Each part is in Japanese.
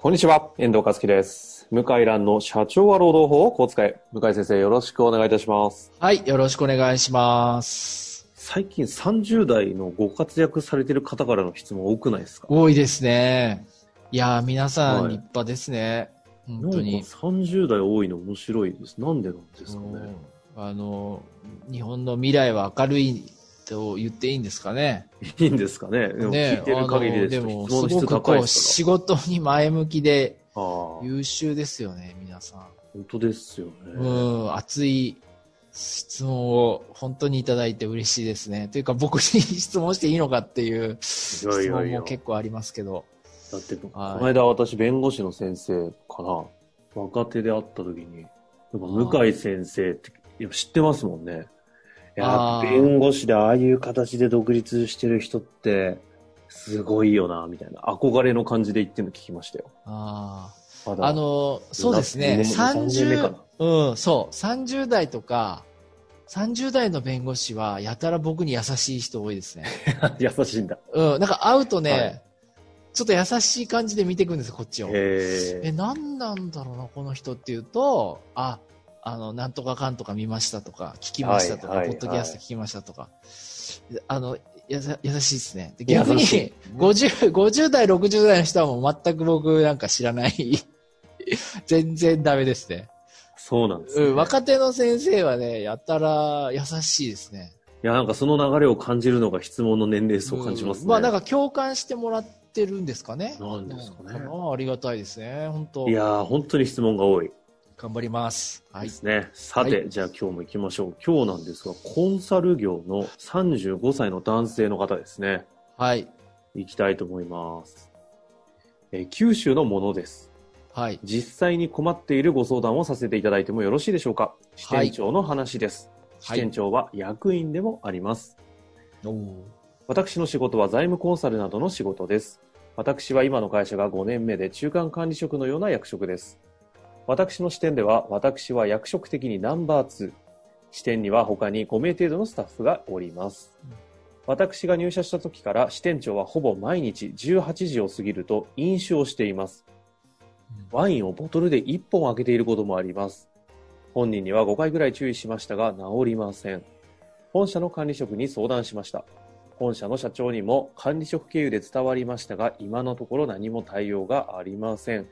こんにちは、遠藤和樹です。向井蘭の社長は労働法をこう使え。向井先生、よろしくお願いいたします。はい、よろしくお願いします。最近30代のご活躍されてる方からの質問多くないですか？多いですね。いやー、皆さんはい立派ですね。本なんか当に。30代多いの面白いです。なんでなんですかね。うんあの、日本の未来は明るいと言っていいんですかね？いいんですかね？でもね聞いてる限りでも、すごくこう、仕事に前向きで優秀ですよね、皆さん。本当ですよね。うん、熱い質問を本当にいただいて嬉しいですね。というか、僕に質問していいのかっていうい質やいやいや問も。結構ありますけど。だって、こはいの間私弁護士の先生かな？若手で会った時に、向井先生ってやっぱ知ってますもんね。いや弁護士でああいう形で独立してる人って、すごいよな、みたいな。憧れの感じで言ってるの聞きましたよ。ああ。あの、そうですね。2年目か30、うん、そう。30代とか、30代の弁護士は、やたら僕に優しい人多いですね。優しいんだ。うん、なんか会うとね、はいちょっと優しい感じで見ていくんですよ、こっちを。へえ、何なんだろうな、この人っていうと、あ、あの、なんとかかんとか見ましたとか、聞きましたとか、はいはいポッドキャスト聞きましたとか、あの、やさ優しいですね。で逆に優しい、50、50代、60代の人はもう全く僕なんか知らない。全然ダメですね。そうなんです、ねうん、若手の先生はね、やたら優しいですね。いや、なんかその流れを感じるのが質問の年齢層を感じますね。うんまあなんか共感してもらってるんですかね。なんですかねうんありがたいですね。本当いやー、本当に質問が多い頑張ります。はいで。すね。さて、はじゃあ今日も行きましょう。今日なんですが、コンサル業の35歳の男性の方ですね。はい。行きたいと思います。えー九州のものです。はい。実際に困っているご相談をさせていただいてもよろしいでしょうか？支店長の話です。支はい店長は役員でもあります。おー私の仕事は財務コンサルなどの仕事です。私は今の会社が5年目で中間管理職のような役職です。私の視点では、私は役職的にナンバー2。支店には他に5名程度のスタッフがおります。私が入社した時から支店長はほぼ毎日18時を過ぎると飲酒をしています。ワインをボトルで1本開けていることもあります。本人には5回ぐらい注意しましたが治りません。本社の管理職に相談しました。本社の社長にも管理職経由で伝わりましたが、今のところ何も対応がありません。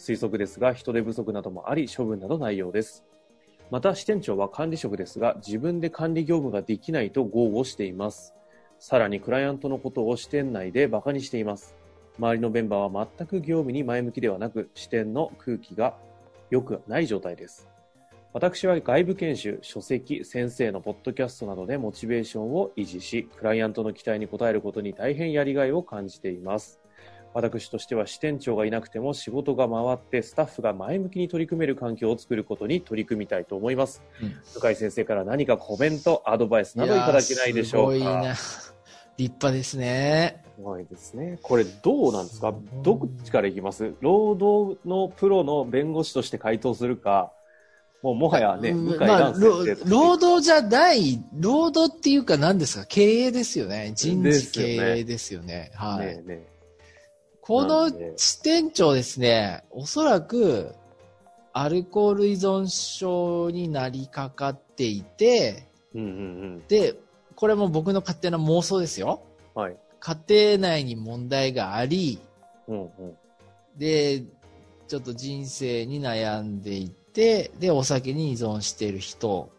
推測ですが、人手不足などもあり、処分などないようです。また、支店長は管理職ですが、自分で管理業務ができないと豪語しています。さらに、クライアントのことを支店内で馬鹿にしています。周りのメンバーは全く業務に前向きではなく、支店の空気が良くない状態です。私は外部研修、書籍、先生のポッドキャストなどでモチベーションを維持し、クライアントの期待に応えることに大変やりがいを感じています。私としては支店長がいなくても仕事が回ってスタッフが前向きに取り組める環境を作ることに取り組みたいと思います。うん向井先生から何かコメント、アドバイスなどいただけないでしょうか？いやーすごいな。立派ですね。すごいですね。これどうなんですか？どっちからいきます？労働のプロの弁護士として回答するか、もうもはやね、うん向井先ろ生として労働じゃない、労働っていうか何ですか？経営ですよね。人事経営ですよね。はい。ねこの支店長ですね、おそらく、アルコール依存症になりかかっていて、えうんうんで、これも僕の勝手な妄想ですよ。うん。はい。家庭内に問題があり、うんうん。で、ちょっと人生に悩んでいて、で、お酒に依存している人。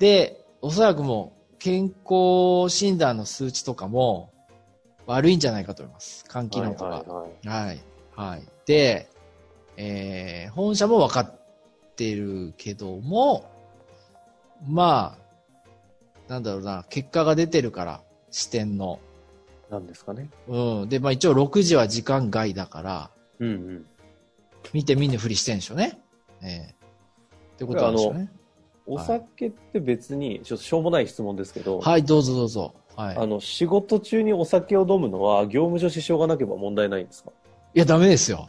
で、おそらくもう、健康診断の数値とかも悪いんじゃないかと思います。肝機能とか。はいはいはいはい。はい。で、えー本社も分かってるけども、まあ、なんだろうな、結果が出てるから、視点の。なんですかね。うん。で、まあ一応6時は時間外だから、うんうん。見て見ぬふりしてんでしょうね。ええってことなんでしょうね。お酒って別に、ちょっとしょうもない質問ですけど、はい、どうぞどうぞ。はい。あの、仕事中にお酒を飲むのは業務上支障がなければ問題ないんですか？いや、ダメですよ。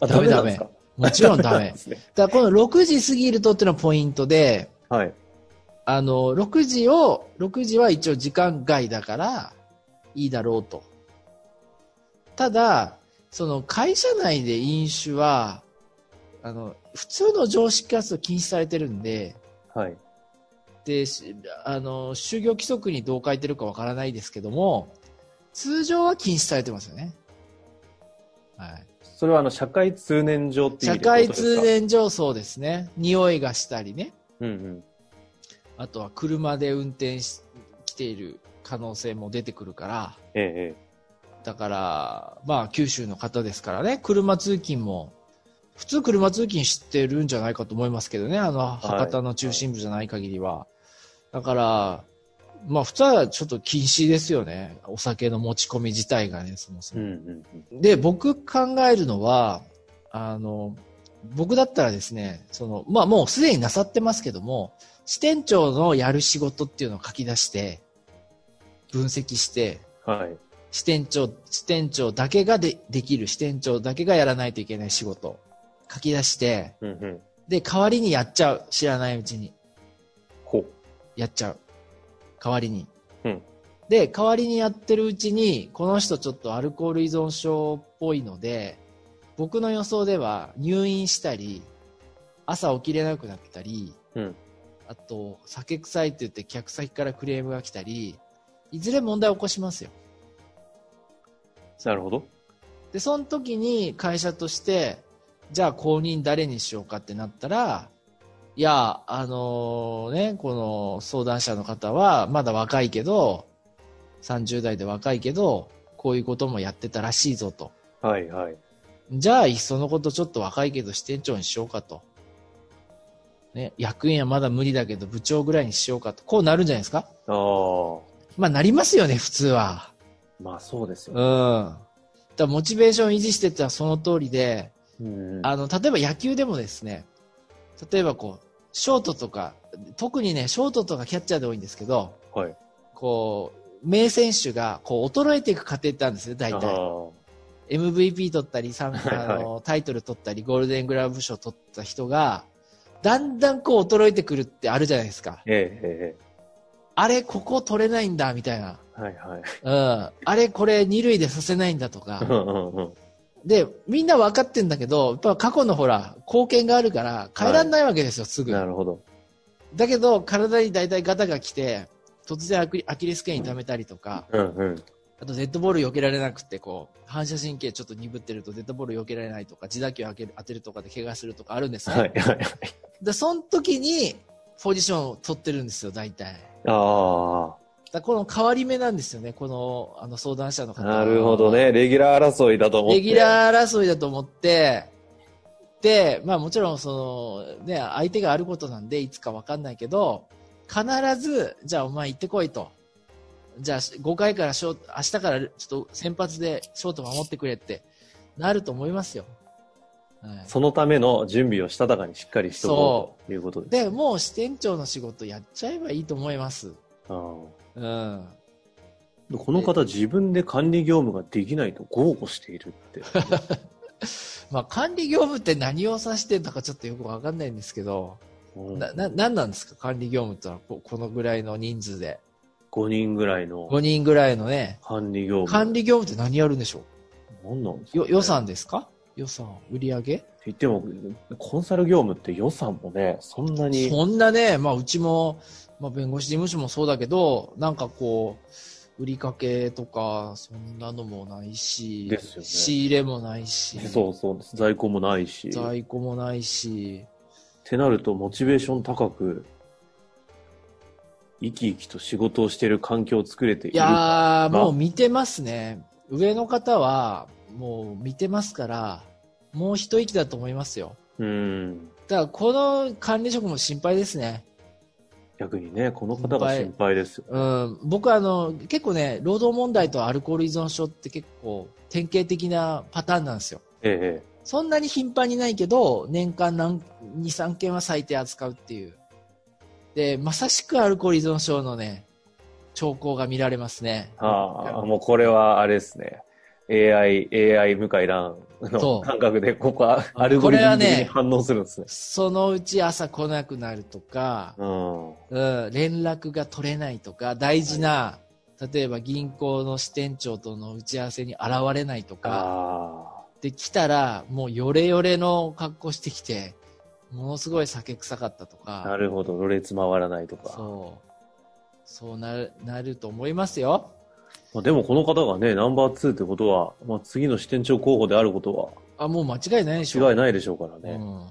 あ、ダメなんですか？もちろんダメ なんで。すね。だからこの6時過ぎるとっていうのがポイントで、はい。あの、6時を、6時は一応時間外だから、いいだろうと。ただ、その会社内で飲酒は、あの、普通の常識活動禁止されてるんで、はい。で、しあの、就業規則にどう書いてるかわからないですけども、通常は禁止されてますよね。はい。それはあの、社会通念上っていう意社会ことですか？通念上そうですね。匂いがしたりね。うんうん。あとは車で運転し、来ている可能性も出てくるから、ええ、だから、まあ、九州の方ですからね、車通勤も、普通車通勤知ってるんじゃないかと思いますけどね、あの、博多の中心部じゃない限りは。だから、まあ、普通はちょっと禁止ですよね。お酒の持ち込み自体がね、そもそうんも。うんうん。で、僕考えるのは、あの、僕だったらですね、その、まあもうすでになさってますけども、支店長のやる仕事っていうのを書き出して、分析して、はい。支店長、支店長だけがでできる、支店長だけがやらないといけない仕事、書き出して、うんうん。で、代わりにやっちゃう。知らないうちに。やっちゃう。代わりに。うんで、代わりにやってるうちに、この人ちょっとアルコール依存症っぽいので、僕の予想では入院したり、朝起きれなくなったり、うんあと、酒臭いって言って客先からクレームが来たり、いずれ問題を起こしますよ。なるほど。で、その時に会社として、じゃあ公認誰にしようかってなったら、いや、あのね、この相談者の方はまだ若いけど、30代で若いけど、こういうこともやってたらしいぞと。はいはい。じゃあ、いっそのことちょっと若いけど支店長にしようかと。ね、役員はまだ無理だけど部長ぐらいにしようかと。こうなるんじゃないですか？ああ。まあなりますよね、普通は。まあそうですようん。ね。だモチベーション維持してったらその通りで、うん。あの、例えば野球でもですね、例えばこう、ショートとか、特にね、ショートとかキャッチャーで多いんですけど、はい。こう、名選手がこう衰えていく過程ってあるんですね、大あ体。ー MVP 取ったり、のタイトル取ったり、ゴールデングラブ賞取った人が、だんだんこう衰えてくるってあるじゃないですか。ええ、えあれ、ここ取れないんだ、みたいな。え。はいはい。うん。あれ、これ二塁でさせないんだとうか。んうんうん。で、みんな分かってんだけど、やっぱ過去のほら、貢献があるから変えらんないわけですよ、すぐ。なるほど。だけど、体に大体ガタが来て、突然アキアキレス腱痛めたりとか、うんうん。あとデッドボール避けられなくて、こう、反射神経ちょっと鈍ってるとデッドボール避けられないとか、自打球当てる当てるとかで怪我するとかあるんですね。はいはいはい。で、その時に、ポジションを取ってるんですよ、大体。あだこの変わり目なんですよね、この、あの相談者のあ。方なるほど。ね。レギュラー争いだと思って。レギュラー争いだと思って、で、まあもちろんその、ね、相手があることなんで、いつかわかんないけど、必ず、じゃあお前行ってこいと。じゃあ5回からショート、明日からちょっと先発でショート守ってくれってなると思いますよ。はい、そのための準備をしたたかにしっかりしとこうということです。で、もう支店長の仕事やっちゃえばいいと思います。あうん。ーこの方自分で管理業務ができないと豪語しているって。まあ管理業務って何を指してんだかちょっとよくわかんないんですけど、うんな、な、なんなんですか？管理業務ってのはここのぐらいの人数で。5人ぐらいの5人ぐらいのね、管理業務。管理業務って何やるんでしょ何なんですか？ね予算ですか？予算、売り上げ？って言っても、コンサル業務って予算もね、そんなに。そんなね、まあうちも、まあ弁護士事務所もそうだけど、なんかこう、売りかけとか、そんなのもないし、ね仕入れもないし、そうそうです。在庫もないし。っ在庫もないし、てなると、モチベーション高く、生き生きと仕事をしている環境を作れていいるか。やー、まあもう見てますね。上の方は、もう見てますから、もう一息だと思いますよ。うん。だから、この管理職も心配ですね。逆にね、この方が心配ですよ。うん、僕はあの、結構ね、労働問題とアルコール依存症って結構典型的なパターンなんですよ。ええそんなに頻繁にないけど、年間何、2、3件は最低扱うっていう。で、まさしくアルコール依存症のね、兆候が見られますね。ああ、もうこれはあれですね。AI、AI 向井蘭の感覚で、ここはアルゴリズム的に反応するんですね。そのうち朝来なくなるとか、うん。うん、連絡が取れないとか、大事な、例えば銀行の支店長との打ち合わせに現れないとか、あで来たら、もうヨレヨレの格好してきて、ものすごい酒臭かったとあ、なか、るほど。ろれつ回らないとか。そう。そうなる、なると思いますよ。まあ、でもこの方がね、ナンバー2ってことは、まあ、次の支店長候補であることあ、もう間違いないでしょ。は違いないでしょうからね。うん。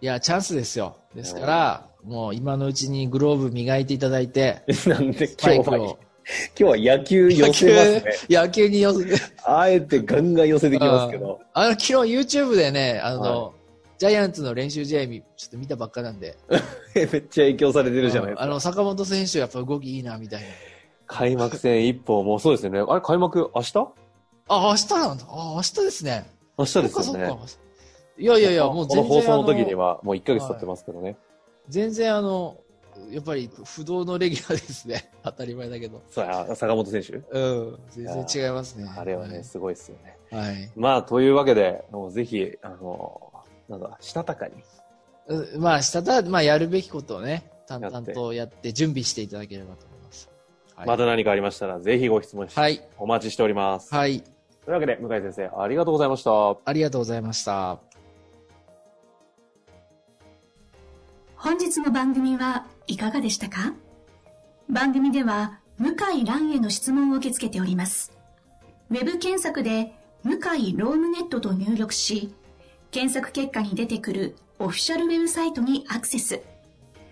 いや、チャンスですよ。ですから、もう今のうちにグローブ磨いていただいて、なんで今日は、今日は野球寄せますね。野球に寄せて。あえてガンガン寄せてきますけど。あの、昨日 YouTube でね、あの、はジャイアンツの練習試合見、ちょっと見たばっかなんで。めっちゃ影響されてるじゃないですか。あの、坂本選手やっぱ動きいいな、みたいな。開幕戦一本、もうそうですよね。あれ、開幕明日？あ、明日なんだ。あ、明日ですね。明日ですよね。いやいやいや、もうこの全然。放送の時にはもう1ヶ月経ってますけどね。全然あの、やっぱり不動のレギュラーですね。当たり前だけど。そうや、坂本選手？うん。全然違いますね。あれはね、すごいですよね。はい。はい。まあ、というわけで、もうぜひ、あの、なんだ、したたかに。うまあ、したた、まあ、やるべきことをね、淡々とやって準備していただければと思います。はい。また何かありましたら、ぜひご質問し、はい。お待ちしております。はい。というわけで、向井先生、ありがとうございました。ありがとうございました。本日の番組はいかがでしたか？番組では向井蘭への質問を受け付けております。ウェブ検索で向井ロームネットと入力し、検索結果に出てくるオフィシャルウェブサイトにアクセス。